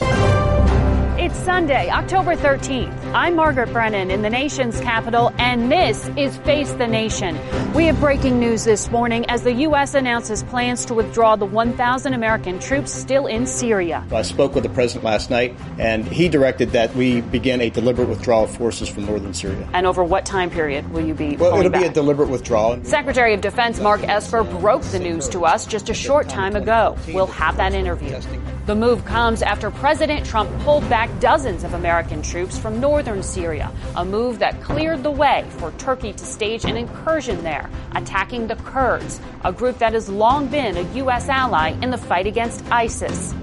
It's Sunday, October 13th. I'm Margaret Brennan in the nation's capital, and this is Face the Nation. We have breaking news this morning as the U.S. announces plans to withdraw the 1,000 American troops still in Syria. I spoke with the president last night, and he directed that we begin a deliberate withdrawal of forces from northern Syria. And over what time period will you be? Well, it'll back? be a deliberate withdrawal. Secretary of Defense Mark Esper broke the news to us just a short time ago. We'll have that interview. The move comes after President Trump pulled back dozens of American troops from northern Syria, a move that cleared the way for Turkey to stage an incursion there, attacking the Kurds, a group that has long been a U.S. ally in the fight against ISIS.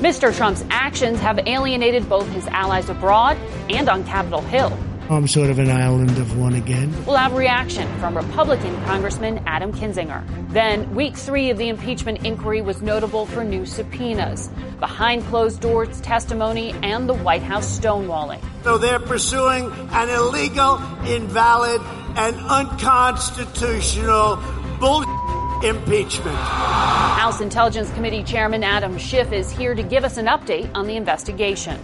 Mr. Trump's actions have alienated both his allies abroad and on Capitol Hill. I'm sort of an island of one again. We'll have reaction from Republican Congressman Adam Kinzinger. Then, week three of the impeachment inquiry was notable for new subpoenas, behind closed doors testimony, and the White House stonewalling. So they're pursuing an illegal, invalid, and unconstitutional bull impeachment. House Intelligence Committee Chairman Adam Schiff is here to give us an update on the investigation.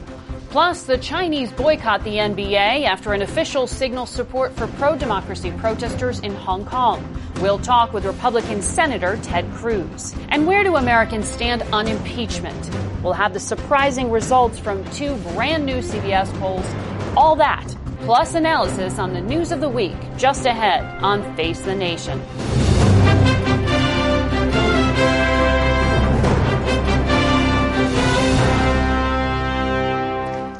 Plus, the Chinese boycott the NBA after an official signals support for pro democracy protesters in Hong Kong. We'll talk with Republican Senator Ted Cruz. And where do Americans stand on impeachment? We'll have the surprising results from two brand new CBS polls. All that, plus analysis on the news of the week, just ahead on Face the Nation.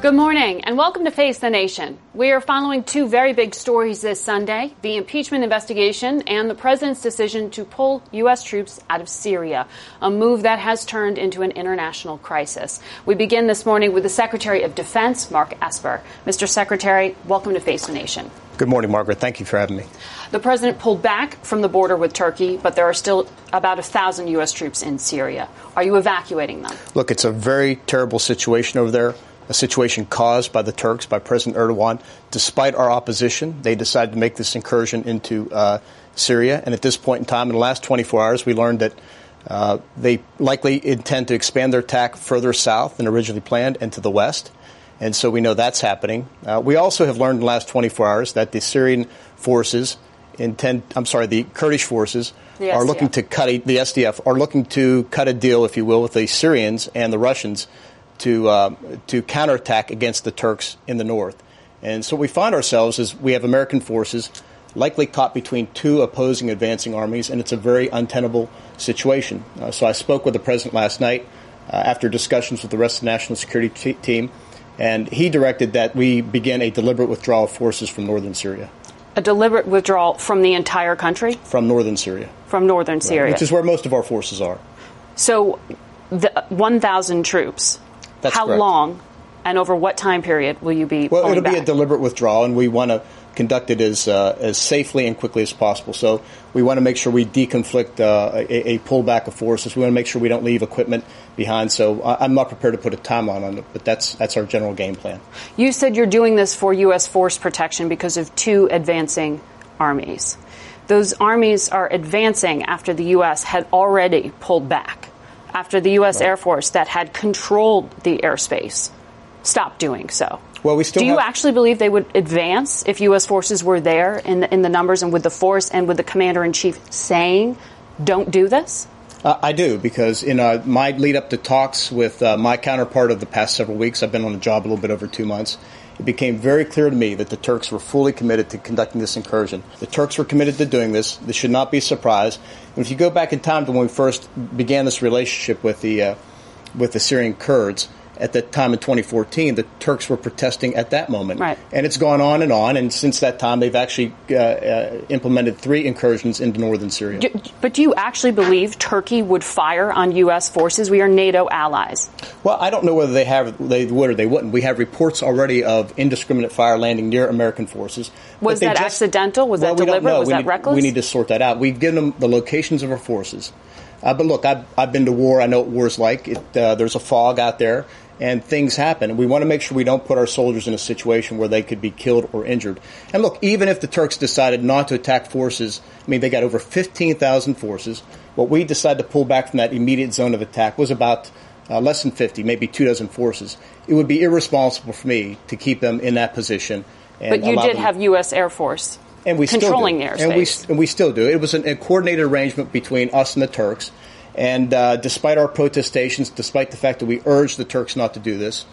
Good morning and welcome to Face the Nation. We are following two very big stories this Sunday the impeachment investigation and the president's decision to pull U.S. troops out of Syria, a move that has turned into an international crisis. We begin this morning with the Secretary of Defense, Mark Esper. Mr. Secretary, welcome to Face the Nation. Good morning, Margaret. Thank you for having me. The president pulled back from the border with Turkey, but there are still about a thousand U.S. troops in Syria. Are you evacuating them? Look, it's a very terrible situation over there a situation caused by the Turks, by President Erdogan. Despite our opposition, they decided to make this incursion into uh, Syria. And at this point in time, in the last 24 hours, we learned that uh, they likely intend to expand their attack further south than originally planned and to the west. And so we know that's happening. Uh, we also have learned in the last 24 hours that the Syrian forces intend, I'm sorry, the Kurdish forces the are looking to cut a, the SDF are looking to cut a deal, if you will, with the Syrians and the Russians to uh, to counterattack against the Turks in the north. And so we find ourselves as we have American forces likely caught between two opposing advancing armies, and it's a very untenable situation. Uh, so I spoke with the president last night uh, after discussions with the rest of the national security t- team, and he directed that we begin a deliberate withdrawal of forces from northern Syria. A deliberate withdrawal from the entire country? From northern Syria. From northern Syria. Right, which is where most of our forces are. So, the 1,000 troops that's How correct. long and over what time period will you be? Well, it'll back? be a deliberate withdrawal, and we want to conduct it as uh, as safely and quickly as possible. So we want to make sure we deconflict uh, a, a, pullback of forces. We want to make sure we don't leave equipment behind. So I'm not prepared to put a timeline on it, but that's that's our general game plan. You said you're doing this for U.S. force protection because of two advancing armies. Those armies are advancing after the U.S. had already pulled back after the U.S. Right. Air Force that had controlled the airspace stopped doing so. Well, we still Do you have- actually believe they would advance if U.S. forces were there in the, in the numbers and with the force and with the commander in chief saying, "Don't do this"? Uh, I do because in uh, my lead up to talks with uh, my counterpart of the past several weeks, I've been on the job a little bit over two months. It became very clear to me that the Turks were fully committed to conducting this incursion. The Turks were committed to doing this. This should not be a surprise. And if you go back in time to when we first began this relationship with the uh, with the Syrian Kurds, at that time in 2014, the Turks were protesting at that moment. Right. And it's gone on and on. And since that time, they've actually uh, uh, implemented three incursions into northern Syria. Do, but do you actually believe Turkey would fire on U.S. forces? We are NATO allies. Well, I don't know whether they have they would or they wouldn't. We have reports already of indiscriminate fire landing near American forces. Was that accidental? Was that deliberate? Was we that need, reckless? We need to sort that out. We've given them the locations of our forces. Uh, but look, I've, I've been to war. I know what war's like. It, uh, there's a fog out there, and things happen. We want to make sure we don't put our soldiers in a situation where they could be killed or injured. And look, even if the Turks decided not to attack forces, I mean, they got over 15,000 forces. What we decided to pull back from that immediate zone of attack was about uh, less than 50, maybe two dozen forces. It would be irresponsible for me to keep them in that position. And But you did them- have U.S. Air Force and we controlling still the do. and we, airspace. and we still do. It was an, a coordinated arrangement between us and the Turks. And uh, despite our protestations, despite the fact that we urged the Turks not to do this,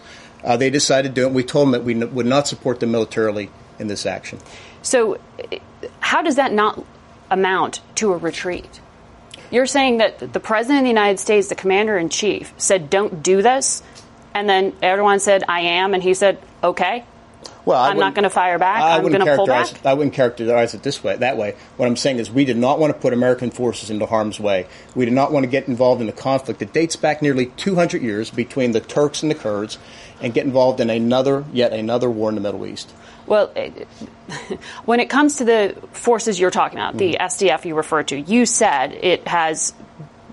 uh, they decided to do it. We told them that we n- would not support them militarily in this action. So, how does that not amount to a retreat? You're saying that the president of the United States, the commander in chief, said, "Don't do this," and then Erdogan said, "I am," and he said, "Okay." Well, I I'm not going to fire back. I I'm wouldn't going to pull characterize back. It, I wouldn't characterize it this way, that way. What I'm saying is, we did not want to put American forces into harm's way. We did not want to get involved in a conflict that dates back nearly 200 years between the Turks and the Kurds, and get involved in another, yet another war in the Middle East. Well, eh, when it comes to the forces you're talking about, the Mm-hmm. SDF you referred to, you said it has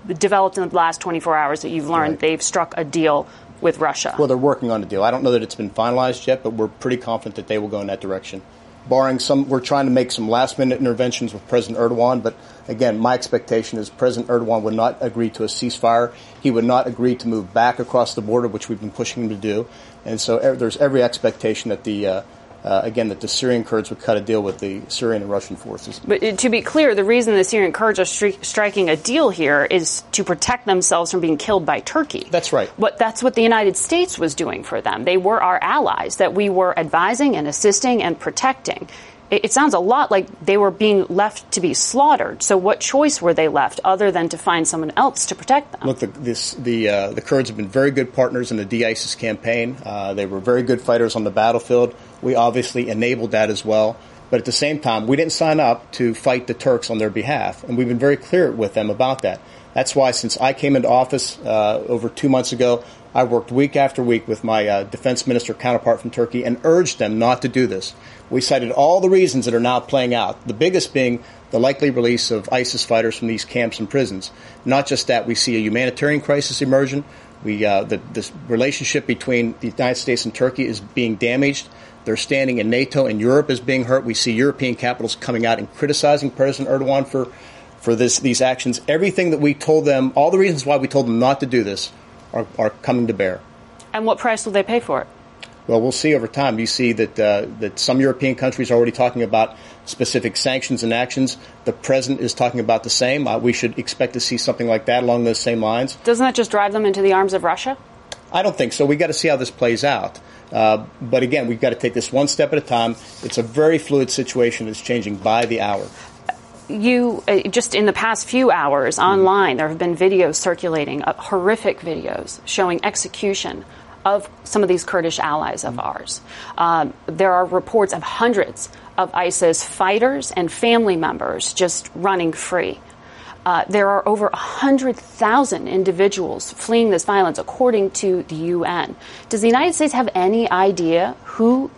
developed in the last 24 hours that you've learned Right. they've struck a deal with Russia. Well, they're working on a deal. I don't know that it's been finalized yet, but we're pretty confident that they will go in that direction. Barring some, we're trying to make some last minute interventions with President Erdogan, but again, my expectation is President Erdogan would not agree to a ceasefire. He would not agree to move back across the border, which we've been pushing him to do. And so er, there's every expectation that the, uh, uh, again, that the Syrian Kurds would cut a deal with the Syrian and Russian forces. But uh, to be clear, the reason the Syrian Kurds are stri- striking a deal here is to protect themselves from being killed by Turkey. That's right. But that's what the United States was doing for them. They were our allies that we were advising and assisting and protecting. It, it sounds a lot like they were being left to be slaughtered. So what choice were they left other than to find someone else to protect them? Look, the, this, the, uh, the Kurds have been very good partners in the de-ISIS campaign. Uh, they were very good fighters on the battlefield. We obviously enabled that as well. But at the same time, we didn't sign up to fight the Turks on their behalf, and we've been very clear with them about that. That's why, since I came into office uh, over two months ago, I worked week after week with my uh, defense minister counterpart from Turkey and urged them not to do this. We cited all the reasons that are now playing out, the biggest being the likely release of ISIS fighters from these camps and prisons. Not just that, we see a humanitarian crisis emerging. We, uh, the, this relationship between the United States and Turkey is being damaged. Their standing in NATO and Europe is being hurt. We see European capitals coming out and criticizing President Erdogan for, for this, these actions. Everything that we told them, all the reasons why we told them not to do this, are, are coming to bear. And what price will they pay for it? Well, we'll see over time. You see that uh, that some European countries are already talking about specific sanctions and actions. The president is talking about the same. Uh, we should expect to see something like that along those same lines. Doesn't that just drive them into the arms of Russia? I don't think so. We got to see how this plays out. Uh, but again, we've got to take this one step at a time. It's a very fluid situation. It's changing by the hour. you uh, just in the past few hours online there have been videos circulating uh, horrific videos showing execution of some of these kurdish allies of ours um, there are reports of hundreds of isis fighters and family members just running free uh, there are over 100,000 individuals fleeing this violence, according to the UN. Does the United States have any idea who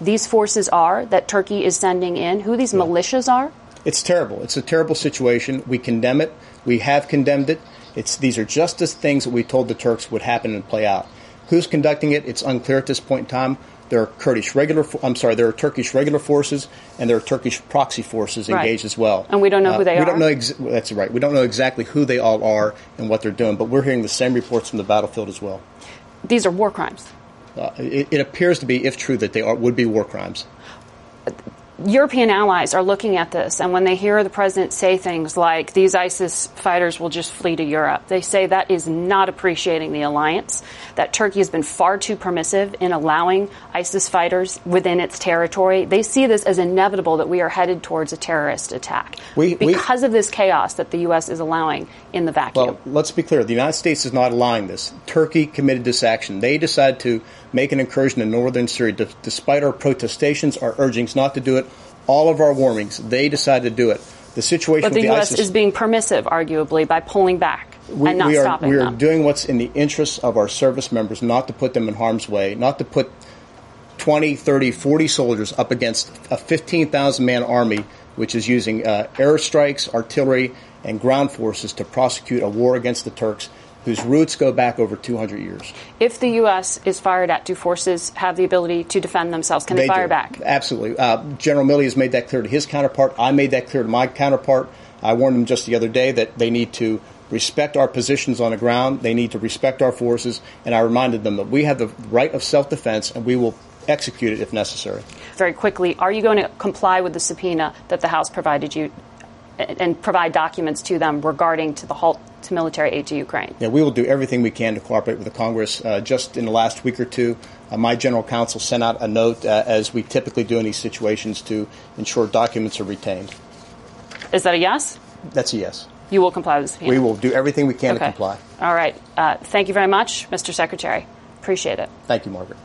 these forces are that Turkey is sending in, who these militias are? It's terrible. It's a terrible situation. We condemn it. We have condemned it. It's, these are just as things that we told the Turks would happen and play out. Who's conducting it? It's unclear at this point in time. There are Kurdish regular, I'm sorry, there are Turkish regular forces and there are Turkish proxy forces Right. engaged as well. Uh, And we don't know who they we are? don't know. Ex- that's right. We don't know exactly who they all are and what they're doing, but we're hearing the same reports from the battlefield as well. These are war crimes. uh, it, it, appears to be, if true, that they are, would be war crimes. European allies are looking at this, and when they hear the president say things like, these ISIS fighters will just flee to Europe, they say that is not appreciating the alliance, that Turkey has been far too permissive in allowing ISIS fighters within its territory. They see this as inevitable that we are headed towards a terrorist attack we, because we, of this chaos that the U.S. is allowing in the vacuum. Well, let's be clear the United States is not allowing this. Turkey committed this action. They decided to make an incursion in northern Syria. D- despite our protestations, our urgings not to do it, all of our warnings, they decided to do it. The situation but the, U.S. ISIS, is being permissive, arguably, by pulling back we, and not we are, stopping we are them. doing what's in the interests of our service members, not to put them in harm's way, not to put 20, 30, 40 soldiers up against a 15,000 man army, which is using uh, airstrikes, artillery, and ground forces to prosecute a war against the Turks whose roots go back over 200 years. If the U.S. is fired at, do forces have the ability to defend themselves? Can they, they fire do. back? Absolutely. Uh, General Milley has made that clear to his counterpart. I made that clear to my counterpart. I warned them just the other day that they need to respect our positions on the ground. They need to respect our forces. And I reminded them that we have the right of self defense and we will execute it if necessary. Very quickly, are you going to comply with the subpoena that the House provided you and provide documents to them regarding to the halt to military aid to Ukraine. Yeah, we will do everything we can to cooperate with the Congress. Uh, just in the last week or two, uh, my general counsel sent out a note, uh, as we typically do in these situations, to ensure documents are retained. Is that a yes? That's a yes. You will comply with the subpoena. We will do everything we can okay. to comply. All right. Uh, thank you very much, Mr. Secretary. Appreciate it. Thank you, Margaret.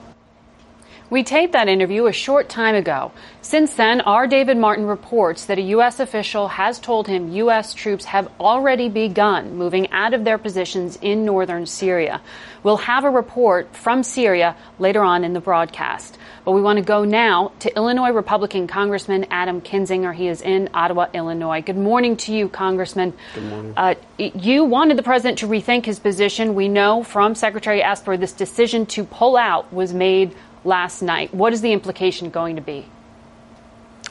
We taped that interview a short time ago. Since then, our David Martin reports that a U.S. official has told him U.S. troops have already begun moving out of their positions in northern Syria. We'll have a report from Syria later on in the broadcast. But we want to go now to Illinois Republican Congressman Adam Kinzinger. He is in Ottawa, Illinois. Good morning to you, Congressman. Good morning. Uh, you wanted the president to rethink his position. We know from Secretary Esper this decision to pull out was made last night. What is the implication going to be?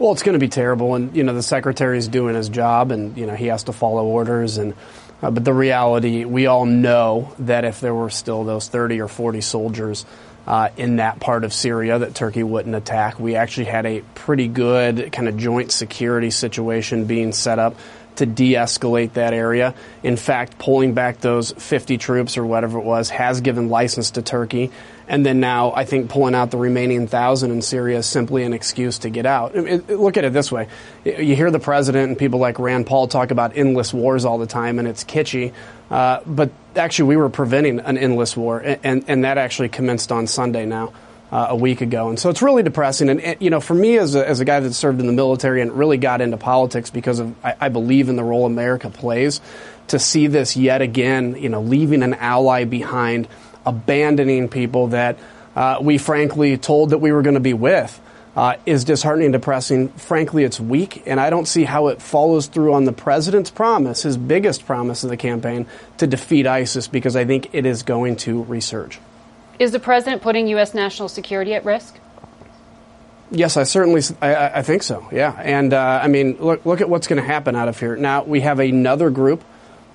Well, it's going to be terrible, and you know the secretary is doing his job, and you know he has to follow orders, and uh, but the reality, we all know that if there were still those 30 or 40 soldiers uh, in that part of Syria that Turkey wouldn't attack, we actually had a pretty good kind of joint security situation being set up to de-escalate that area. In fact, pulling back those 50 troops or whatever it was has given license to Turkey and then now I think pulling out the remaining thousand in Syria is simply an excuse to get out. It, it, look at it this way. You hear the president and people like Rand Paul talk about endless wars all the time, and it's kitschy. Uh, but actually, we were preventing an endless war, and, and, and that actually commenced on Sunday now. Uh, a week ago. And so it's really depressing. And, and, you know, for me as a, as a guy that served in the military and really got into politics because of, I, I, believe in the role America plays, to see this yet again, you know, leaving an ally behind abandoning people that uh, we frankly told that we were going to be with uh, is disheartening and depressing. Frankly, it's weak, and I don't see how it follows through on the president's promise, his biggest promise of the campaign, to defeat ISIS, because I think it is going to resurge. Is the president putting U.S. national security at risk? Yes, I certainly I, I think so. Yeah, and uh, I mean, look look at what's going to happen out of here. Now we have another group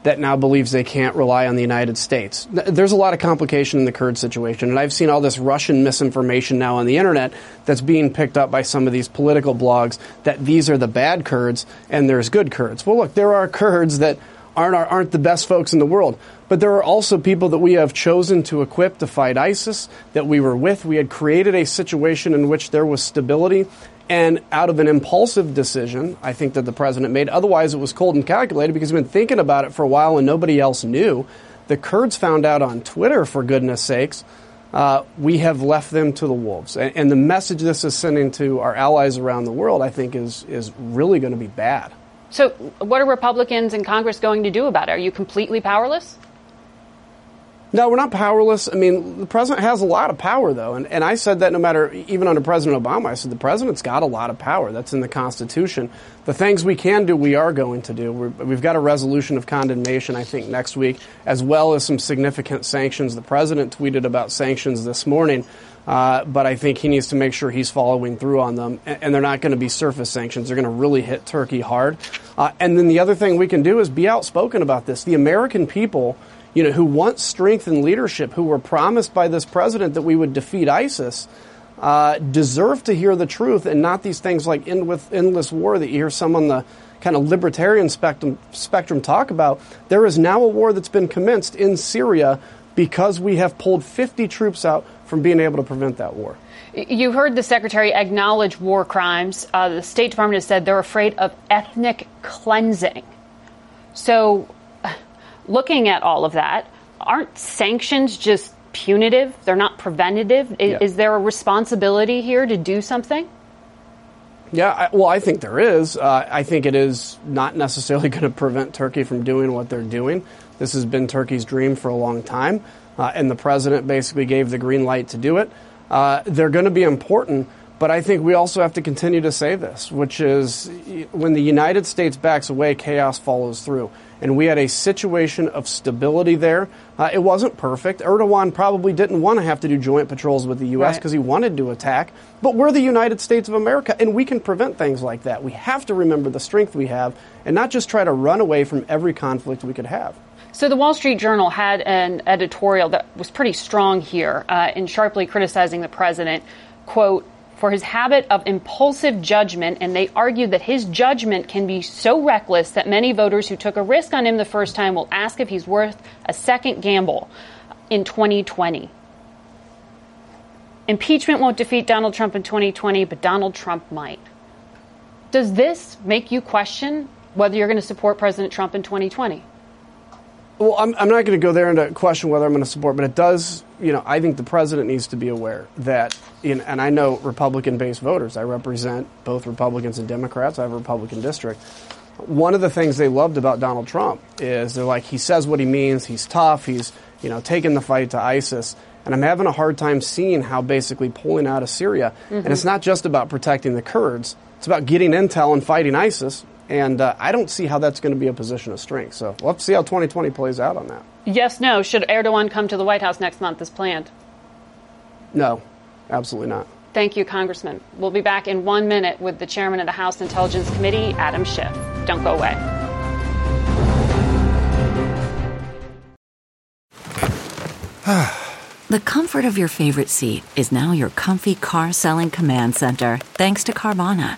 that now believes they can't rely on the United States. There's a lot of complication in the Kurd situation, and I've seen all this Russian misinformation now on the internet that's being picked up by some of these political blogs that these are the bad Kurds and there's good Kurds. Well, look, there are Kurds that aren't aren't the best folks in the world, but there are also people that we have chosen to equip to fight ISIS that we were with. We had created a situation in which there was stability and out of an impulsive decision, I think that the president made, otherwise it was cold and calculated because he's been thinking about it for a while and nobody else knew. The Kurds found out on Twitter, for goodness sakes. Uh, we have left them to the wolves. And, and the message this is sending to our allies around the world, I think, is, is really going to be bad. So, what are Republicans in Congress going to do about it? Are you completely powerless? No, we're not powerless. I mean, the president has a lot of power, though. And, and I said that no matter, even under President Obama, I said the president's got a lot of power. That's in the Constitution. The things we can do, we are going to do. we have got a resolution of condemnation, I think, next week, as well as some significant sanctions. The president tweeted about sanctions this morning. Uh, but I think he needs to make sure he's following through on them. And, and they're not going to be surface sanctions. They're going to really hit Turkey hard. Uh, and then the other thing we can do is be outspoken about this. The American people you know, who want strength and leadership, who were promised by this president that we would defeat ISIS, uh, deserve to hear the truth and not these things like end with endless war that you hear some on the kind of libertarian spectrum, spectrum talk about. There is now a war that's been commenced in Syria because we have pulled 50 troops out from being able to prevent that war. You heard the secretary acknowledge war crimes. Uh, the State Department has said they're afraid of ethnic cleansing. So, looking at all of that, aren't sanctions just punitive? They're not preventative? Is, yeah. is there a responsibility here to do something? Yeah, I, well, I think there is. Uh, I think it is not necessarily going to prevent Turkey from doing what they're doing. This has been Turkey's dream for a long time, uh, and the president basically gave the green light to do it. Uh, they're going to be important, but I think we also have to continue to say this, which is when the United States backs away, chaos follows through. And we had a situation of stability there. Uh, it wasn't perfect. Erdogan probably didn't want to have to do joint patrols with the U.S. because right. he wanted to attack. But we're the United States of America, and we can prevent things like that. We have to remember the strength we have and not just try to run away from every conflict we could have. So the Wall Street Journal had an editorial that was pretty strong here uh, in sharply criticizing the president. Quote, for his habit of impulsive judgment, and they argued that his judgment can be so reckless that many voters who took a risk on him the first time will ask if he's worth a second gamble in 2020. Impeachment won't defeat Donald Trump in 2020, but Donald Trump might. Does this make you question whether you're going to support President Trump in 2020? Well, I'm, I'm not going to go there and question whether I'm going to support, but it does, you know, I think the president needs to be aware that, in, and I know Republican based voters, I represent both Republicans and Democrats, I have a Republican district. One of the things they loved about Donald Trump is they're like, he says what he means, he's tough, he's, you know, taking the fight to ISIS. And I'm having a hard time seeing how basically pulling out of Syria, mm-hmm. and it's not just about protecting the Kurds, it's about getting intel and fighting ISIS, and uh, I don't see how that's going to be a position of strength. So we'll have to see how 2020 plays out on that. Yes, no. Should Erdogan come to the White House next month as planned? No, absolutely not. Thank you, Congressman. We'll be back in one minute with the chairman of the House Intelligence Committee, Adam Schiff. Don't go away. the comfort of your favorite seat is now your comfy car selling command center, thanks to Carvana.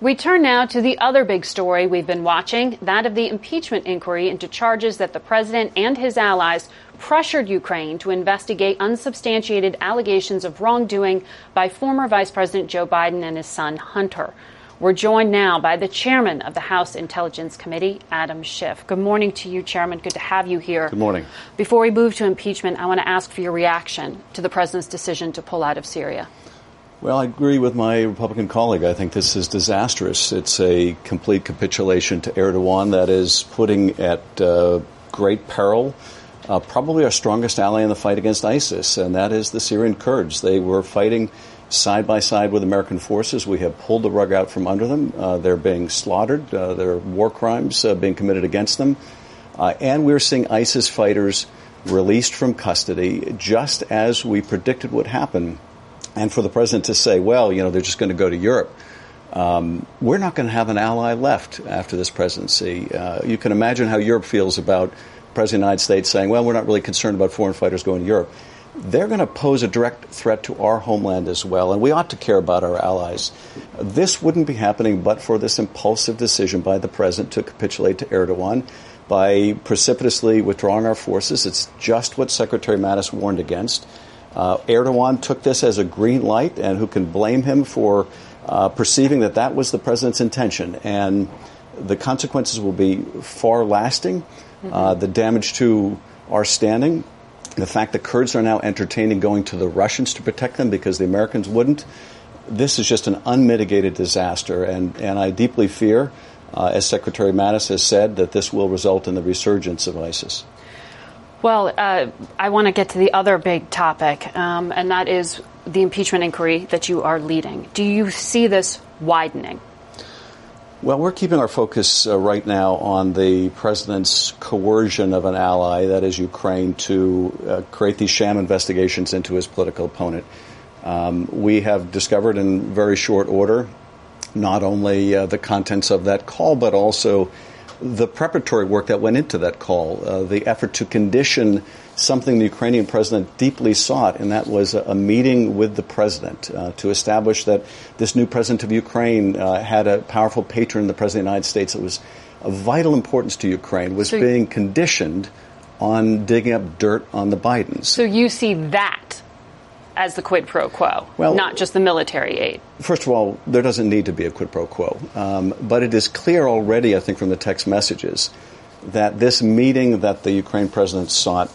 We turn now to the other big story we've been watching that of the impeachment inquiry into charges that the president and his allies pressured Ukraine to investigate unsubstantiated allegations of wrongdoing by former Vice President Joe Biden and his son Hunter. We're joined now by the chairman of the House Intelligence Committee, Adam Schiff. Good morning to you, Chairman. Good to have you here. Good morning. Before we move to impeachment, I want to ask for your reaction to the president's decision to pull out of Syria. Well, I agree with my Republican colleague. I think this is disastrous. It's a complete capitulation to Erdogan that is putting at uh, great peril uh, probably our strongest ally in the fight against ISIS, and that is the Syrian Kurds. They were fighting side by side with American forces. We have pulled the rug out from under them. Uh, they're being slaughtered. Uh, there are war crimes uh, being committed against them. Uh, and we're seeing ISIS fighters released from custody just as we predicted would happen and for the president to say, well, you know, they're just going to go to Europe. Um, we're not going to have an ally left after this presidency. Uh, you can imagine how Europe feels about President of the United States saying, well, we're not really concerned about foreign fighters going to Europe. They're going to pose a direct threat to our homeland as well, and we ought to care about our allies. This wouldn't be happening but for this impulsive decision by the president to capitulate to Erdogan by precipitously withdrawing our forces. It's just what Secretary Mattis warned against. Uh, Erdogan took this as a green light, and who can blame him for uh, perceiving that that was the president's intention? And the consequences will be far lasting. Mm-hmm. Uh, the damage to our standing, the fact that Kurds are now entertaining going to the Russians to protect them because the Americans wouldn't. This is just an unmitigated disaster, and, and I deeply fear, uh, as Secretary Mattis has said, that this will result in the resurgence of ISIS. Well, uh, I want to get to the other big topic, um, and that is the impeachment inquiry that you are leading. Do you see this widening? Well, we're keeping our focus uh, right now on the president's coercion of an ally, that is Ukraine, to uh, create these sham investigations into his political opponent. Um, we have discovered in very short order not only uh, the contents of that call, but also the preparatory work that went into that call, uh, the effort to condition something the Ukrainian president deeply sought, and that was a, a meeting with the president uh, to establish that this new president of Ukraine uh, had a powerful patron, the president of the United States, that was of vital importance to Ukraine, was so being conditioned on digging up dirt on the Bidens. So you see that as the quid pro quo, well, not just the military aid? First of all, there doesn't need to be a quid pro quo. Um, but it is clear already, I think, from the text messages, that this meeting that the Ukraine president sought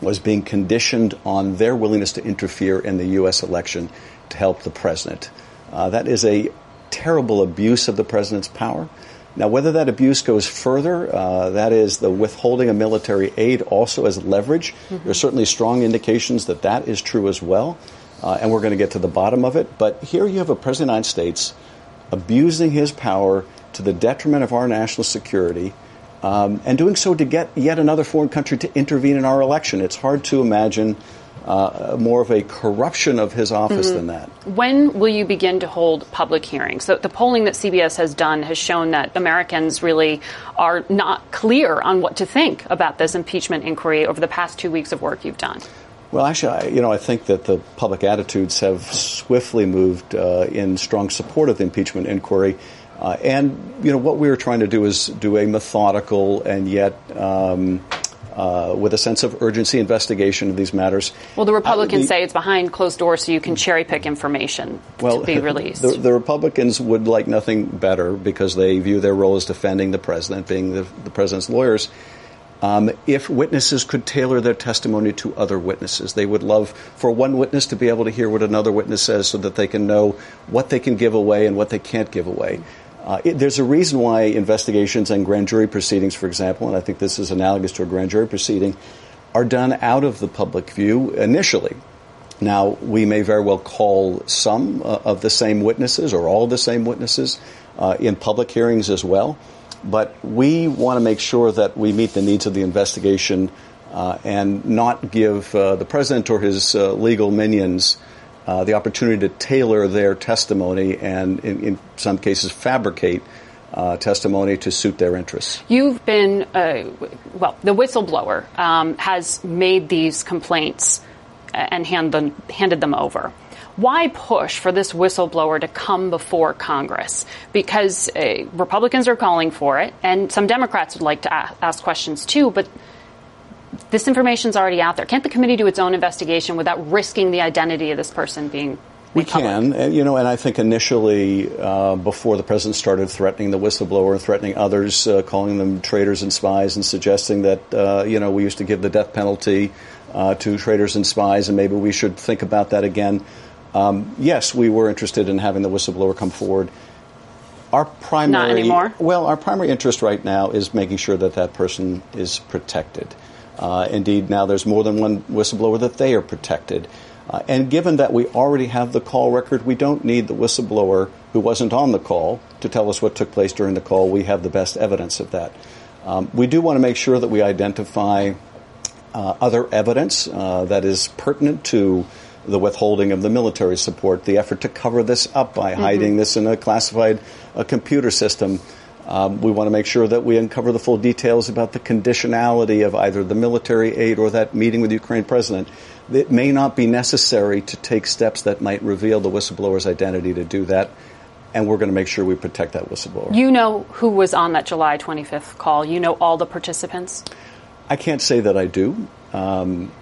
was being conditioned on their willingness to interfere in the U.S. election to help the president. Uh, that is a terrible abuse of the president's power. Now, whether that abuse goes further, uh, that is the withholding of military aid also as leverage, mm-hmm. there's certainly strong indications that that is true as well, uh, and we're going to get to the bottom of it. But here you have a president of the United States abusing his power to the detriment of our national security. Um, and doing so to get yet another foreign country to intervene in our election. It's hard to imagine uh, more of a corruption of his office mm-hmm. than that. When will you begin to hold public hearings? So the polling that CBS has done has shown that Americans really are not clear on what to think about this impeachment inquiry over the past two weeks of work you've done. Well, actually, I, you know, I think that the public attitudes have swiftly moved uh, in strong support of the impeachment inquiry. Uh, and, you know, what we were trying to do is do a methodical and yet um, uh, with a sense of urgency investigation of these matters. Well, the Republicans uh, say it's behind closed doors, so you can cherry pick information well, to be released. The, the, Republicans would like nothing better because they view their role as defending the president, being the, the president's lawyers. Um, if witnesses could tailor their testimony to other witnesses, they would love for one witness to be able to hear what another witness says so that they can know what they can give away and what they can't give away. Uh, it, there's a reason why investigations and grand jury proceedings, for example, and I think this is analogous to a grand jury proceeding, are done out of the public view initially. Now, we may very well call some uh, of the same witnesses or all the same witnesses uh, in public hearings as well, but we want to make sure that we meet the needs of the investigation uh, and not give uh, the president or his uh, legal minions uh, the opportunity to tailor their testimony and, in, in some cases, fabricate uh, testimony to suit their interests. You've been, uh, well, the whistleblower um, has made these complaints and hand them, handed them over. Why push for this whistleblower to come before Congress? Because uh, Republicans are calling for it, and some Democrats would like to ask questions too, but this information is already out there. Can't the committee do its own investigation without risking the identity of this person being? We can, and, you know, and I think initially, uh, before the president started threatening the whistleblower and threatening others, uh, calling them traitors and spies, and suggesting that, uh, you know, we used to give the death penalty uh, to traitors and spies, and maybe we should think about that again. Um, yes, we were interested in having the whistleblower come forward. Our primary. Well, our primary interest right now is making sure that that person is protected. Uh, indeed, now there's more than one whistleblower that they are protected. Uh, and given that we already have the call record, we don't need the whistleblower who wasn't on the call to tell us what took place during the call. We have the best evidence of that. Um, we do want to make sure that we identify uh, other evidence uh, that is pertinent to the withholding of the military support, the effort to cover this up by mm-hmm. hiding this in a classified uh, computer system. Um, we want to make sure that we uncover the full details about the conditionality of either the military aid or that meeting with the Ukraine president. It may not be necessary to take steps that might reveal the whistleblower's identity to do that, and we're going to make sure we protect that whistleblower. You know who was on that July 25th call. You know all the participants. I can't say that I do. Um,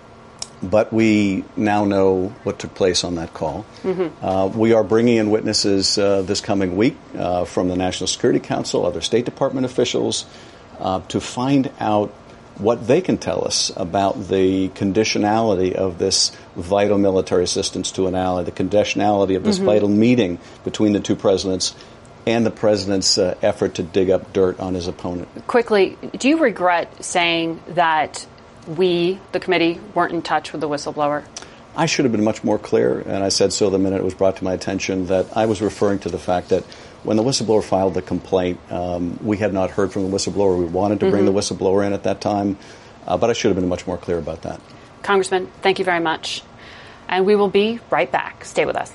but we now know what took place on that call. Mm-hmm. Uh, we are bringing in witnesses uh, this coming week uh, from the National Security Council, other State Department officials, uh, to find out what they can tell us about the conditionality of this vital military assistance to an ally, the conditionality of this mm-hmm. vital meeting between the two presidents and the president's uh, effort to dig up dirt on his opponent. Quickly, do you regret saying that we, the committee, weren't in touch with the whistleblower? I should have been much more clear, and I said so the minute it was brought to my attention that I was referring to the fact that when the whistleblower filed the complaint, um, we had not heard from the whistleblower. We wanted to mm-hmm. bring the whistleblower in at that time, uh, but I should have been much more clear about that. Congressman, thank you very much. And we will be right back. Stay with us.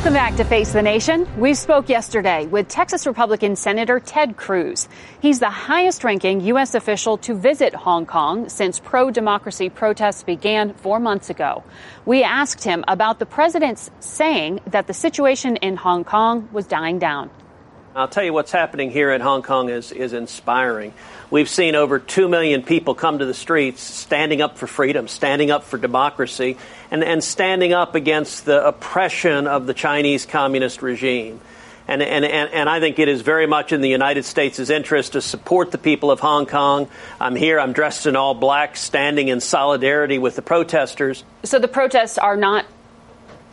Welcome back to Face the Nation. We spoke yesterday with Texas Republican Senator Ted Cruz. He's the highest ranking U.S. official to visit Hong Kong since pro democracy protests began four months ago. We asked him about the president's saying that the situation in Hong Kong was dying down. I'll tell you what's happening here in Hong Kong is, is inspiring. We've seen over 2 million people come to the streets standing up for freedom, standing up for democracy, and, and standing up against the oppression of the Chinese communist regime. And, and, and, and, I think it is very much in the United States' interest to support the people of Hong Kong. I'm here, I'm dressed in all black, standing in solidarity with the protesters. So the protests are not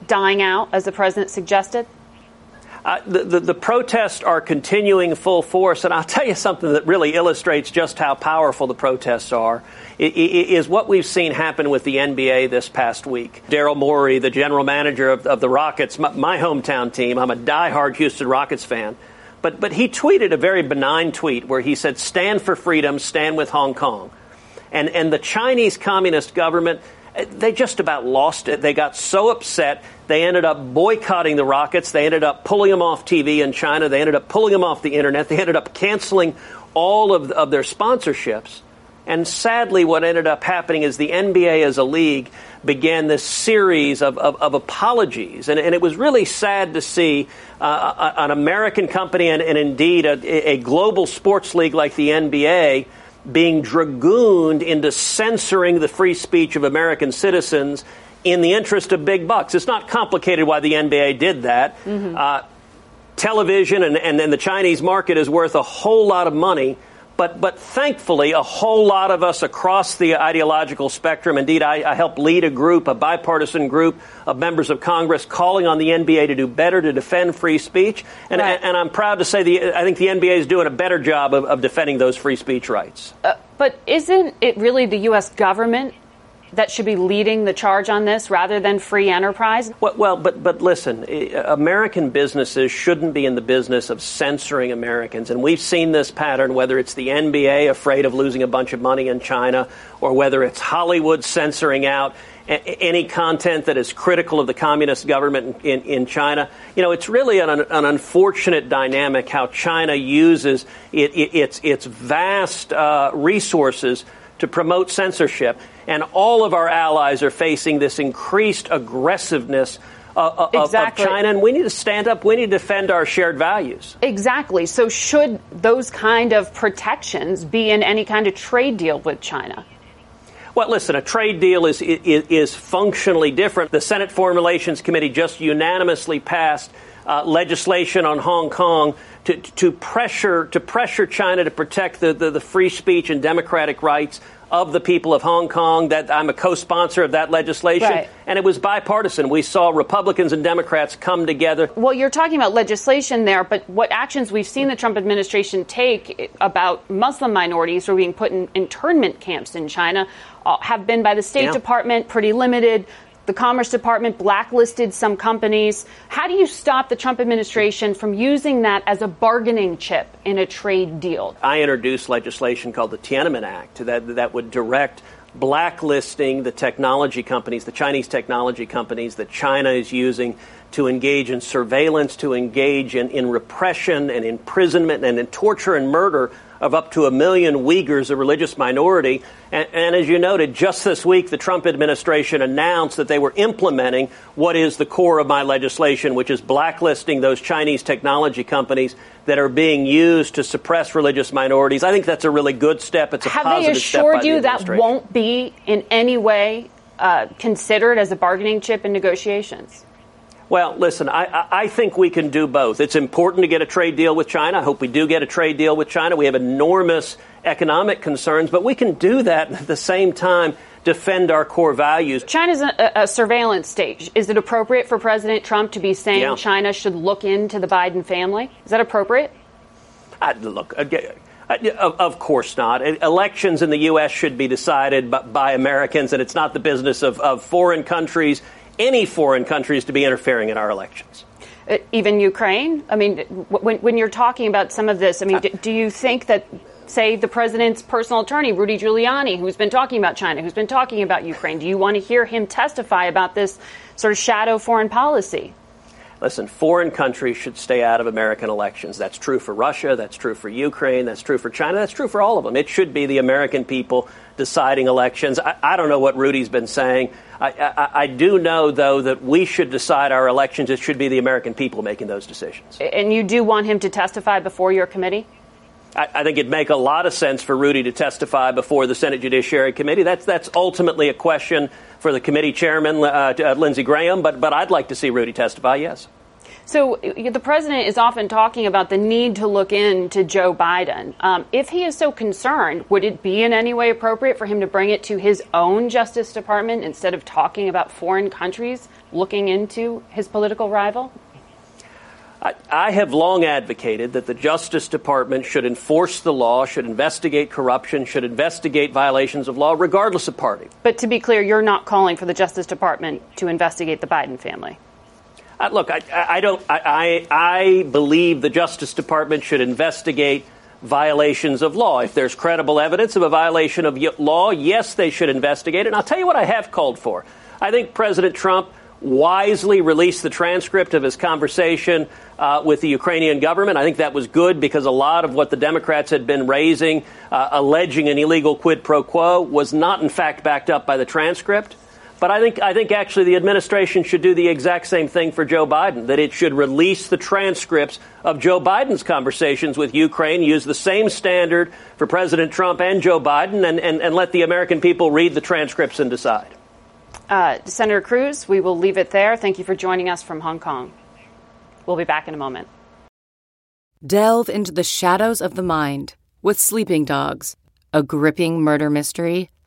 dying out, as the president suggested? The, the, the, protests are continuing full force, and I'll tell you something that really illustrates just how powerful the protests are. It, it, is what we've seen happen with the NBA this past week. Daryl Morey, the general manager of, of the Rockets, my, my, hometown team, I'm a diehard Houston Rockets fan, but, but he tweeted a very benign tweet where he said, Stand for freedom, stand with Hong Kong. And, and the Chinese Communist government they just about lost it. They got so upset, they ended up boycotting the Rockets. They ended up pulling them off TV in China. They ended up pulling them off the internet. They ended up canceling all of, of their sponsorships. And sadly, what ended up happening is the NBA as a league began this series of, of, of apologies. And, and, it was really sad to see uh, an American company and, and indeed a, a global sports league like the NBA being dragooned into censoring the free speech of American citizens in the interest of big bucks. It's not complicated why the NBA did that. Mm-hmm. Uh, television and, and, and the Chinese market is worth a whole lot of money but, but thankfully, a whole lot of us across the ideological spectrum, indeed, I, I helped lead a group, a bipartisan group of members of Congress calling on the NBA to do better to defend free speech. And, right. and, and, I'm proud to say the, I think the NBA is doing a better job of, of defending those free speech rights. Uh, but isn't it really the U.S. government that should be leading the charge on this rather than free enterprise? Well, well, but but listen, American businesses shouldn't be in the business of censoring Americans, and we've seen this pattern. Whether it's the NBA afraid of losing a bunch of money in China, or whether it's Hollywood censoring out any content that is critical of the communist government in, in China. You know, it's really an, an unfortunate dynamic how China uses it, it, its, its vast uh, resources to promote censorship. And all of our allies are facing this increased aggressiveness uh, uh exactly. of, China, and we need to stand up. We need to defend our shared values. Exactly. So, should those kind of protections be in any kind of trade deal with China? Well, listen, a trade deal is, is, is functionally different. The Senate Foreign Relations Committee just unanimously passed uh, legislation on Hong Kong to, to pressure to pressure China to protect the, the, the free speech and democratic rights of the people of Hong Kong. That I'm a co-sponsor of that legislation, right. and it was bipartisan. We saw Republicans and Democrats come together. Well, you're talking about legislation there, but what actions we've seen the Trump administration take about Muslim minorities who are being put in internment camps in China uh, have been by the State yeah. Department pretty limited. The Commerce Department blacklisted some companies. How do you stop the Trump administration from using that as a bargaining chip in a trade deal? I introduced legislation called the Tiananmen Act that, that would direct blacklisting the technology companies, the Chinese technology companies that China is using to engage in surveillance, to engage in, in repression and imprisonment and in torture and murder of up to a million Uyghurs, a religious minority. And, and, as you noted, just this week, the Trump administration announced that they were implementing what is the core of my legislation, which is blacklisting those Chinese technology companies that are being used to suppress religious minorities. I think that's a really good step. It's a Have positive they step assured by the you that won't be in any way uh, considered as a bargaining chip in negotiations? Well, listen, I, I- think we can do both. It's important to get a trade deal with China. I hope we do get a trade deal with China. We have enormous economic concerns, but we can do that and at the same time defend our core values. China's a, a surveillance state. Is it appropriate for President Trump to be saying Yeah. China should look into the Biden family? Is that appropriate? I, look, again, of, course not. Elections in the U.S. should be decided by, by Americans, and it's not the business of, of foreign countries, any foreign countries, to be interfering in our elections. Uh, even Ukraine? I mean, when, when you're talking about some of this, I mean, d- do you think that, say, the president's personal attorney, Rudy Giuliani, who's been talking about China, who's been talking about Ukraine, do you want to hear him testify about this sort of shadow foreign policy? Listen, foreign countries should stay out of American elections. That's true for Russia. That's true for Ukraine. That's true for China. That's true for all of them. It should be the American people deciding elections. I, I don't know what Rudy's been saying. I, I, I do know, though, that we should decide our elections. It should be the American people making those decisions. And you do want him to testify before your committee? I, I think it'd make a lot of sense for Rudy to testify before the Senate Judiciary Committee. That's that's ultimately a question for the committee chairman, uh, Lindsey Graham. But but I'd like to see Rudy testify. Yes. So the president is often talking about the need to look into Joe Biden. Um, if he is so concerned, would it be in any way appropriate for him to bring it to his own Justice Department instead of talking about foreign countries looking into his political rival? I, I have long advocated that the Justice Department should enforce the law, should investigate corruption, should investigate violations of law, regardless of party. But to be clear, you're not calling for the Justice Department to investigate the Biden family. Uh, look, I, I don't. I, I I believe the Justice Department should investigate violations of law. If there's credible evidence of a violation of law, yes, they should investigate it. And I'll tell you what I have called for. I think President Trump wisely released the transcript of his conversation uh, with the Ukrainian government. I think that was good because a lot of what the Democrats had been raising, uh, alleging an illegal quid pro quo, was not in fact backed up by the transcript. But I think I think actually the administration should do the exact same thing for Joe Biden. That it should release the transcripts of Joe Biden's conversations with Ukraine, use the same standard for President Trump and Joe Biden, and, and, and let the American people read the transcripts and decide. Uh, Senator Cruz, we will leave it there. Thank you for joining us from Hong Kong. We'll be back in a moment. Delve into the shadows of the mind with Sleeping Dogs, a gripping murder mystery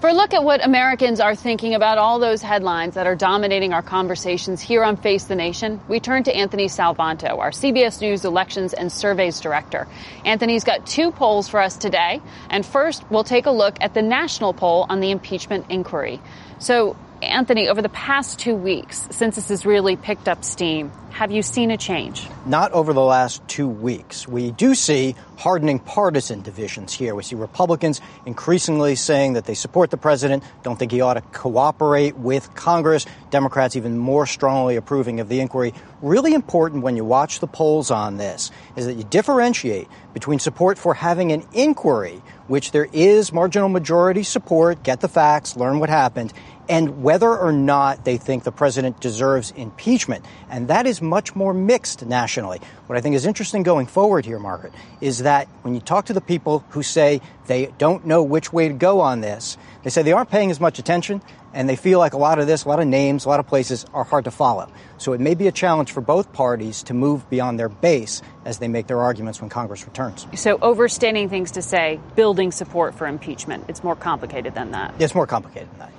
For a look at what Americans are thinking about all those headlines that are dominating our conversations here on Face the Nation, we turn to Anthony Salvanto, our CBS News Elections and Surveys Director. Anthony's got two polls for us today. And first, we'll take a look at the national poll on the impeachment inquiry. So, Anthony, over the past two weeks, since this has really picked up steam, have you seen a change? Not over the last two weeks. We do see hardening partisan divisions here. We see Republicans increasingly saying that they support the president, don't think he ought to cooperate with Congress. Democrats even more strongly approving of the inquiry. Really important when you watch the polls on this is that you differentiate between support for having an inquiry, which there is marginal majority support, get the facts, learn what happened, and whether or not they think the president deserves impeachment. And that is much more mixed nationally. What I think is interesting going forward here, Margaret, is that when you talk to the people who say they don't know which way to go on this, they say they aren't paying as much attention and they feel like a lot of this, a lot of names, a lot of places are hard to follow. So it may be a challenge for both parties to move beyond their base as they make their arguments when Congress returns. So, overstating things to say building support for impeachment. It's more complicated than that. It's more complicated than that.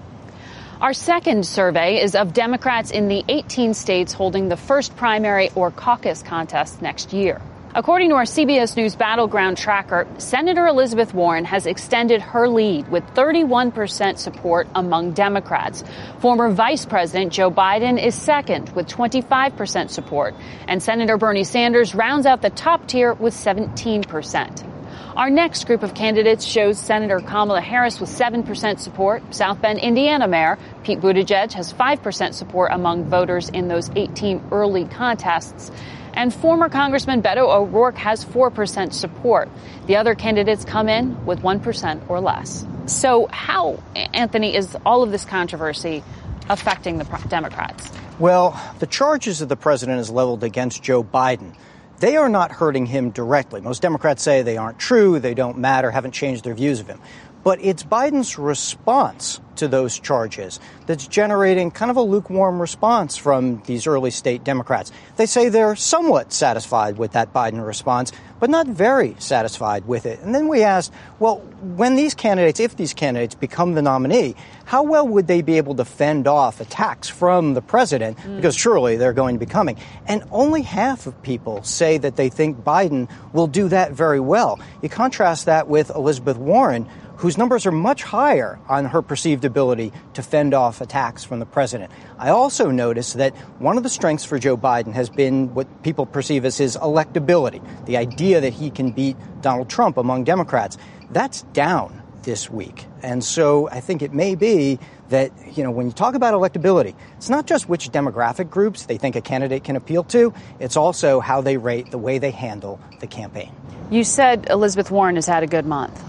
Our second survey is of Democrats in the 18 states holding the first primary or caucus contest next year. According to our CBS News Battleground tracker, Senator Elizabeth Warren has extended her lead with 31% support among Democrats. Former Vice President Joe Biden is second with 25% support, and Senator Bernie Sanders rounds out the top tier with 17%. Our next group of candidates shows Senator Kamala Harris with 7% support. South Bend, Indiana Mayor Pete Buttigieg has 5% support among voters in those 18 early contests. And former Congressman Beto O'Rourke has 4% support. The other candidates come in with 1% or less. So, how, Anthony, is all of this controversy affecting the Democrats? Well, the charges that the president has leveled against Joe Biden they are not hurting him directly. Most Democrats say they aren't true, they don't matter, haven't changed their views of him. But it's Biden's response to those charges that's generating kind of a lukewarm response from these early state Democrats. They say they're somewhat satisfied with that Biden response, but not very satisfied with it. And then we asked, well, when these candidates, if these candidates become the nominee, how well would they be able to fend off attacks from the president? Mm. Because surely they're going to be coming. And only half of people say that they think Biden will do that very well. You contrast that with Elizabeth Warren, whose numbers are much higher on her perceived ability to fend off attacks from the president. I also noticed that one of the strengths for Joe Biden has been what people perceive as his electability, the idea that he can beat Donald Trump among Democrats. That's down this week. And so I think it may be that, you know, when you talk about electability, it's not just which demographic groups they think a candidate can appeal to, it's also how they rate the way they handle the campaign. You said Elizabeth Warren has had a good month.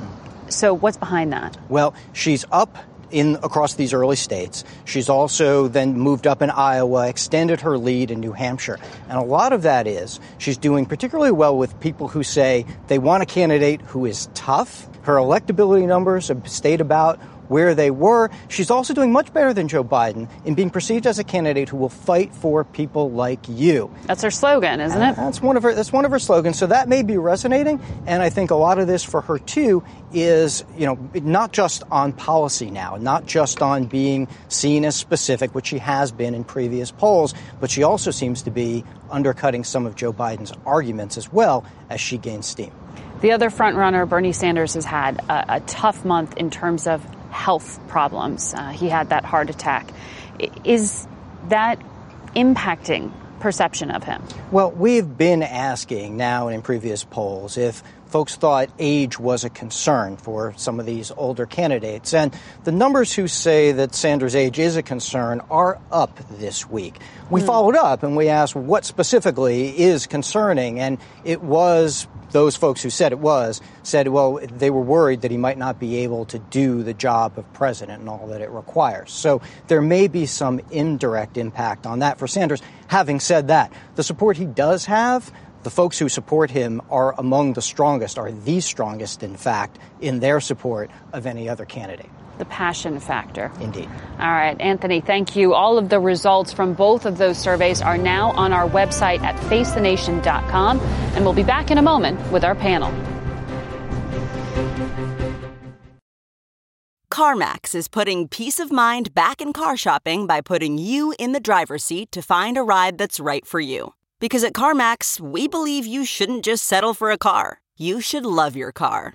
So what's behind that? Well, she's up in across these early states. She's also then moved up in Iowa, extended her lead in New Hampshire. And a lot of that is she's doing particularly well with people who say they want a candidate who is tough. Her electability numbers have stayed about where they were. She's also doing much better than Joe Biden in being perceived as a candidate who will fight for people like you. That's her slogan, isn't it? That's one of her. That's one of her slogans. So that may be resonating, and I think a lot of this for her too is, you know, not just on policy now, not just on being seen as specific, which she has been in previous polls, but she also seems to be undercutting some of Joe Biden's arguments as well as she gains steam. The other frontrunner, Bernie Sanders, has had a, a tough month in terms of health problems. Uh, he had that heart attack. Is that impacting perception of him? Well, we've been asking now and in previous polls if folks thought age was a concern for some of these older candidates. And the numbers who say that Sanders' age is a concern are up this week. We mm. followed up and we asked what specifically is concerning, and it was those folks who said it was said, well, they were worried that he might not be able to do the job of president and all that it requires. So there may be some indirect impact on that for Sanders. Having said that, the support he does have, the folks who support him are among the strongest, are the strongest, in fact, in their support of any other candidate the passion factor. Indeed. All right, Anthony, thank you. All of the results from both of those surveys are now on our website at facethenation.com, and we'll be back in a moment with our panel. CarMax is putting peace of mind back in car shopping by putting you in the driver's seat to find a ride that's right for you. Because at CarMax, we believe you shouldn't just settle for a car, you should love your car.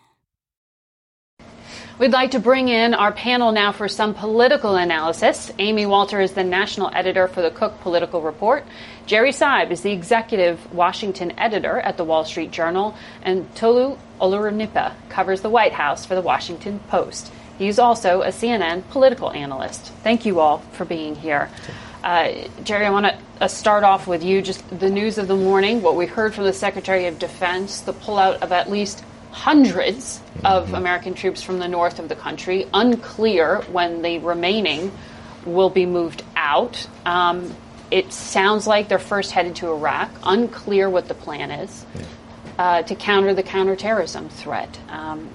We'd like to bring in our panel now for some political analysis. Amy Walter is the national editor for the Cook Political Report. Jerry Seib is the executive Washington editor at the Wall Street Journal. And Tolu Olorunnipa covers the White House for the Washington Post. He's also a CNN political analyst. Thank you all for being here. Uh, Jerry, I want to uh, start off with you. Just the news of the morning, what we heard from the Secretary of Defense, the pullout of at least hundreds of mm-hmm. American troops from the north of the country. Unclear when the remaining will be moved out. Um, it sounds like they're first headed to Iraq. Unclear what the plan is uh, to counter the counterterrorism threat. Um,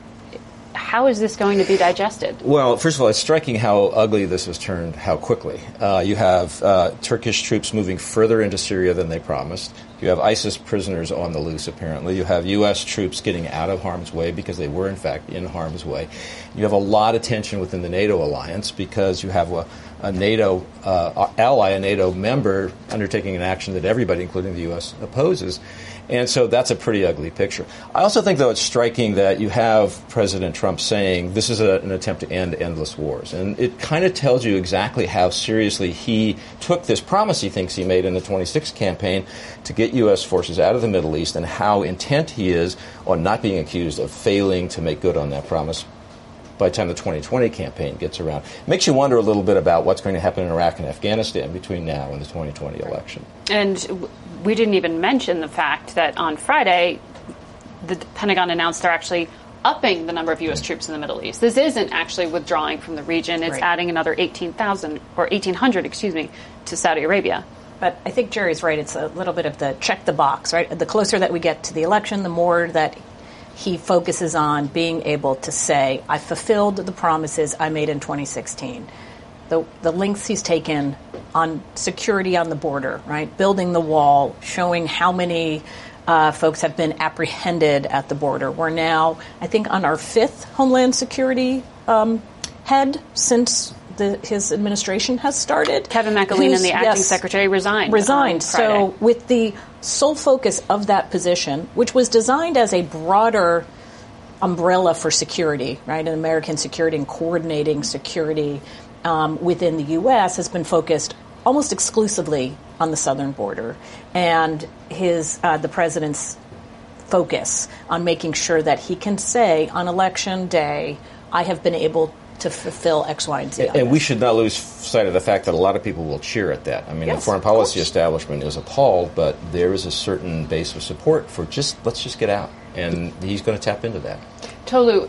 how is this going to be digested? Well, first of all, it's striking how ugly this has turned, how quickly. Uh, you have uh, Turkish troops moving further into Syria than they promised. You have ISIS prisoners on the loose, apparently. You have U.S. troops getting out of harm's way because they were, in fact, in harm's way. You have a lot of tension within the NATO alliance because you have a, a NATO uh, ally, a NATO member, undertaking an action that everybody, including the U.S., opposes. And so that's a pretty ugly picture. I also think, though, it's striking that you have President Trump saying this is a, an attempt to end endless wars. And it kind of tells you exactly how seriously he took this promise he thinks he made in the 26 campaign to get U.S. forces out of the Middle East and how intent he is on not being accused of failing to make good on that promise by the time the 2020 campaign gets around. It makes you wonder a little bit about what's going to happen in Iraq and Afghanistan between now and the 2020 election. And we didn't even mention the fact that on Friday, the Pentagon announced they're actually upping the number of U.S. troops in the Middle East. This isn't actually withdrawing from the region. It's right. adding another 18,000 or 1,800, excuse me, to Saudi Arabia. But I think Jerry's right. It's a little bit of the check the box, right? The closer that we get to the election, the more that he focuses on being able to say, I fulfilled the promises I made in 2016. The, the lengths he's taken on security on the border, right? Building the wall, showing how many uh, folks have been apprehended at the border. We're now, I think, on our fifth Homeland Security um, head since the, his administration has started. Kevin McAleenan, the acting yes, secretary, resigned. Resigned. So, with the sole focus of that position, which was designed as a broader umbrella for security, right, an American security and coordinating security um, within the U.S., has been focused almost exclusively on the southern border, and his uh, the president's focus on making sure that he can say on election day, I have been able to fulfill X, Y, and Z. And, we should not lose sight of the fact that a lot of people will cheer at that. I mean, yes, the foreign policy establishment is appalled, but there is a certain base of support for just let's just get out, and he's going to tap into that. Tolu,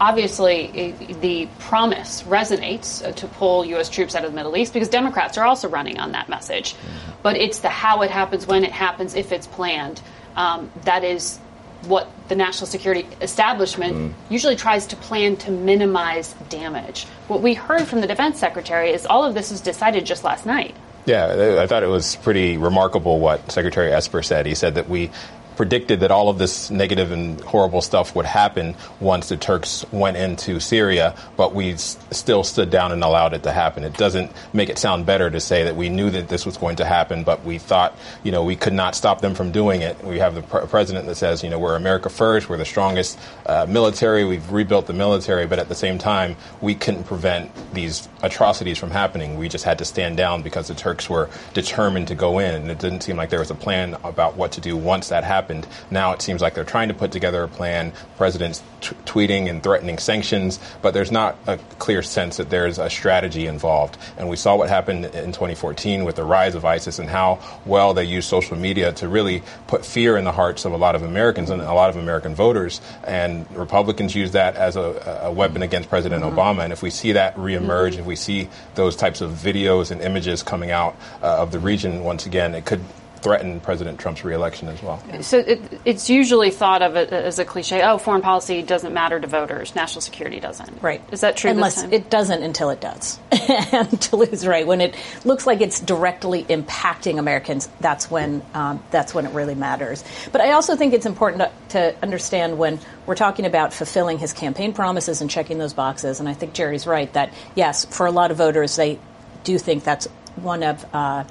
obviously, the promise resonates uh, to pull U.S. troops out of the Middle East because Democrats are also running on that message. Mm-hmm. But it's the how it happens, when it happens, if it's planned. Um, that is what the national security establishment mm. usually tries to plan to minimize damage. What we heard from the defense secretary is all of this was decided just last night. Yeah, I thought it was pretty remarkable what Secretary Esper said. He said that we predicted that all of this negative and horrible stuff would happen once the Turks went into Syria, but we s- still stood down and allowed it to happen. It doesn't make it sound better to say that we knew that this was going to happen, but we thought, you know, we could not stop them from doing it. We have the pr- president that says, you know, we're America first, we're the strongest uh, military, we've rebuilt the military, but at the same time, we couldn't prevent these atrocities from happening. We just had to stand down because the Turks were determined to go in, and it didn't seem like there was a plan about what to do once that happened happened. Now it seems like they're trying to put together a plan. The president's t- tweeting and threatening sanctions, but there's not a clear sense that there's a strategy involved. And we saw what happened in 2014 with the rise of ISIS and how well they used social media to really put fear in the hearts of a lot of Americans and a lot of American voters. And Republicans use that as a, a weapon against President mm-hmm. Obama. And if we see that reemerge, mm-hmm. if we see those types of videos and images coming out uh, of the region once again, it could threaten President Trump's reelection as well. So it, it's usually thought of as a cliche. Oh, foreign policy doesn't matter to voters. National security doesn't. Right. Is that true? Unless it doesn't until it does. and Tolu's right. When it looks like it's directly impacting Americans, that's when um, that's when it really matters. But I also think it's important to, to understand when we're talking about fulfilling his campaign promises and checking those boxes. And I think Jerry's right that yes, for a lot of voters, they do think that's one of uh,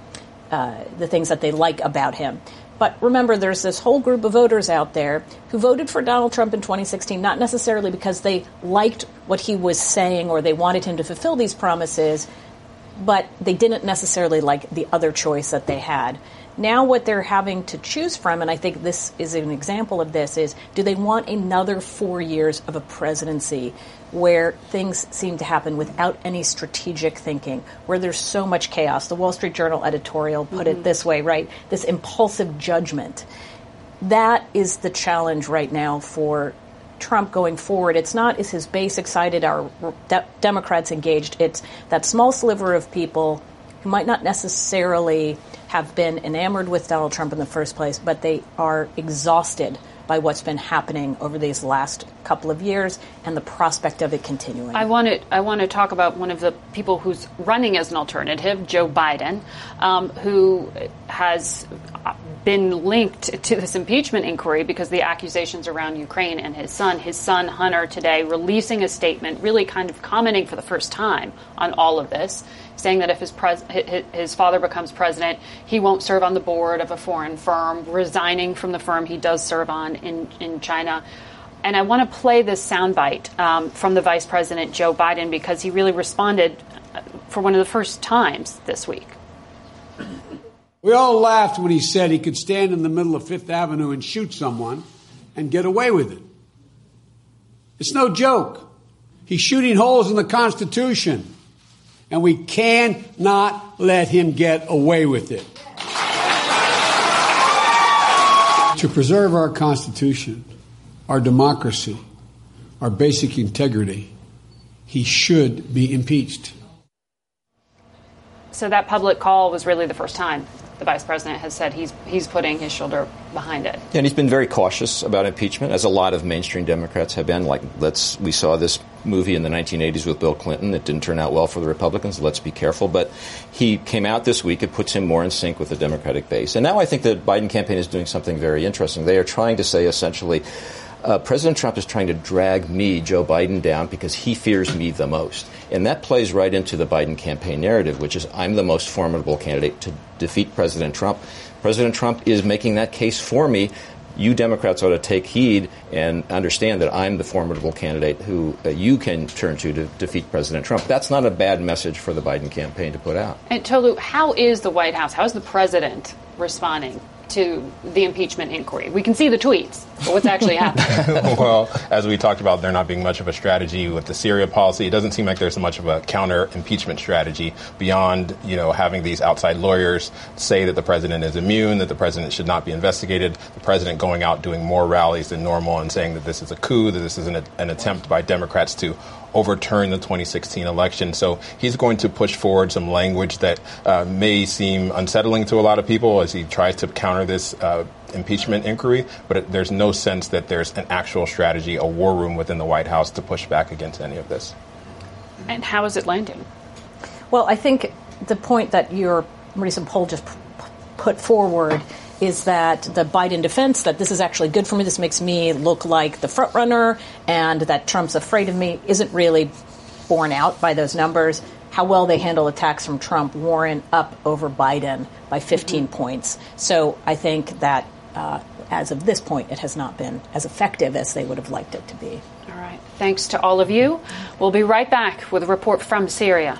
uh, the things that they like about him. But remember, there's this whole group of voters out there who voted for Donald Trump in 2016, not necessarily because they liked what he was saying or they wanted him to fulfill these promises, but they didn't necessarily like the other choice that they had. Now, what they're having to choose from, and I think this is an example of this, is do they want another four years of a presidency where things seem to happen without any strategic thinking, where there's so much chaos? The Wall Street Journal editorial put mm-hmm. it this way, right? This impulsive judgment. That is the challenge right now for Trump going forward. It's not is his base excited, are de- Democrats engaged? It's that small sliver of people who might not necessarily have been enamored with Donald Trump in the first place, but they are exhausted by what's been happening over these last couple of years and the prospect of it continuing. I want to I want to talk about one of the people who's running as an alternative, Joe Biden, um, who has been linked to this impeachment inquiry because the accusations around Ukraine and his son. His son Hunter today releasing a statement, really kind of commenting for the first time on all of this, saying that if his pres- his father becomes president, he won't serve on the board of a foreign firm, resigning from the firm he does serve on in in China. And I want to play this soundbite um, from the Vice President Joe Biden because he really responded uh, for one of the first times this week. We all laughed when he said he could stand in the middle of Fifth Avenue and shoot someone and get away with it. It's no joke. He's shooting holes in the Constitution, and we cannot let him get away with it. to preserve our Constitution, our democracy, our basic integrity, he should be impeached. So that public call was really the first time the vice president has said he's he's putting his shoulder behind it. Yeah, and he's been very cautious about impeachment, as a lot of mainstream Democrats have been. Like, let's we saw this movie in the 1980s with Bill Clinton. It didn't turn out well for the Republicans. Let's be careful. But he came out this week. It puts him more in sync with the Democratic base. And now I think the Biden campaign is doing something very interesting. They are trying to say essentially uh, President Trump is trying to drag me, Joe Biden, down because he fears me the most. And that plays right into the Biden campaign narrative, which is I'm the most formidable candidate to defeat President Trump. President Trump is making that case for me. You Democrats ought to take heed and understand that I'm the formidable candidate who uh, you can turn to to defeat President Trump. That's not a bad message for the Biden campaign to put out. And Tolu, how is the White House, how is the president responding to the impeachment inquiry. We can see the tweets, but what's actually happening? well, as we talked about, there not being much of a strategy with the Syria policy. It doesn't seem like there's much of a counter impeachment strategy beyond, you know, having these outside lawyers say that the president is immune, that the president should not be investigated, the president going out doing more rallies than normal and saying that this is a coup, that this is an, an attempt by Democrats to overturn the 2016 election. So he's going to push forward some language that uh, may seem unsettling to a lot of people as he tries to counter this uh, impeachment inquiry. But it, there's no sense that there's an actual strategy, a war room within the White House to push back against any of this. And how is it landing? Well, I think the point that your recent poll just p- put forward is that the Biden defense that this is actually good for me, this makes me look like the front runner, and that Trump's afraid of me isn't really borne out by those numbers. How well they handle attacks from Trump, Warren up over Biden by 15 mm-hmm. points. So I think that uh, as of this point, it has not been as effective as they would have liked it to be. All right. Thanks to all of you. We'll be right back with a report from Syria.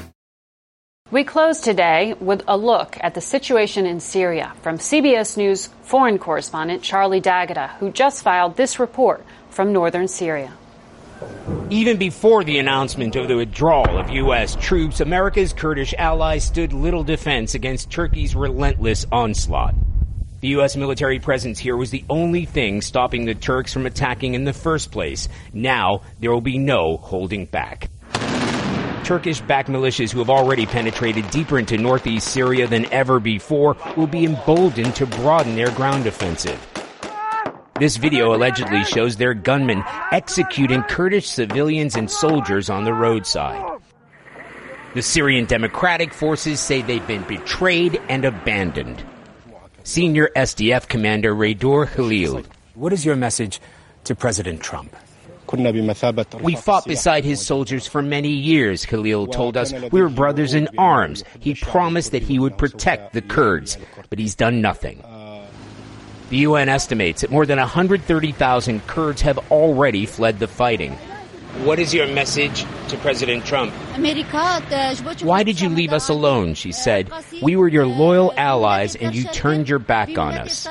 We close today with a look at the situation in Syria from CBS News foreign correspondent Charlie D'Agata, who just filed this report from northern Syria. Even before the announcement of the withdrawal of U.S. troops, America's Kurdish allies stood little defense against Turkey's relentless onslaught. The U.S. military presence here was the only thing stopping the Turks from attacking in the first place. Now, there will be no holding back. Turkish backed militias who have already penetrated deeper into northeast Syria than ever before will be emboldened to broaden their ground offensive. This video allegedly shows their gunmen executing Kurdish civilians and soldiers on the roadside. The Syrian Democratic Forces say they've been betrayed and abandoned. Senior SDF Commander Redur Khalil. What is your message to President Trump? We fought beside his soldiers for many years, Khalil told us. We were brothers in arms. He promised that he would protect the Kurds, but he's done nothing. The UN estimates that more than 130,000 Kurds have already fled the fighting. What is your message to President Trump? Why did you leave us alone? She said. We were your loyal allies and you turned your back on us.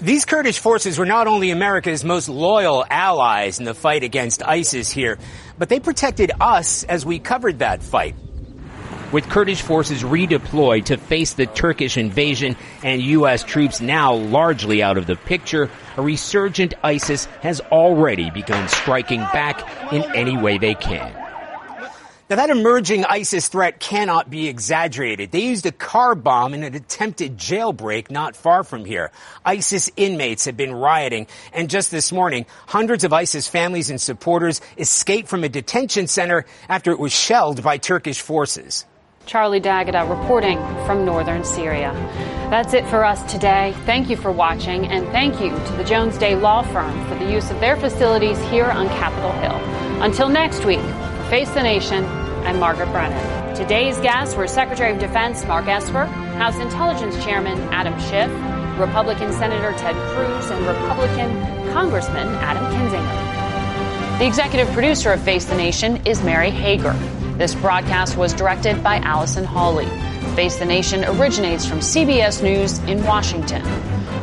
These Kurdish forces were not only America's most loyal allies in the fight against ISIS here, but they protected us as we covered that fight. With Kurdish forces redeployed to face the Turkish invasion and U.S. troops now largely out of the picture, a resurgent ISIS has already begun striking back in any way they can. Now that emerging ISIS threat cannot be exaggerated. They used a car bomb in an attempted jailbreak not far from here. ISIS inmates have been rioting, and just this morning, hundreds of ISIS families and supporters escaped from a detention center after it was shelled by Turkish forces. Charlie D'Agata reporting from northern Syria. That's it for us today. Thank you for watching, and thank you to the Jones Day Law Firm for the use of their facilities here on Capitol Hill. Until next week, Face the Nation, I'm Margaret Brennan. Today's guests were Secretary of Defense Mark Esper, House Intelligence Chairman Adam Schiff, Republican Senator Ted Cruz, and Republican Congressman Adam Kinzinger. The executive producer of Face the Nation is Mary Hager. This broadcast was directed by Allison Hawley. Face the Nation originates from CBS News in Washington.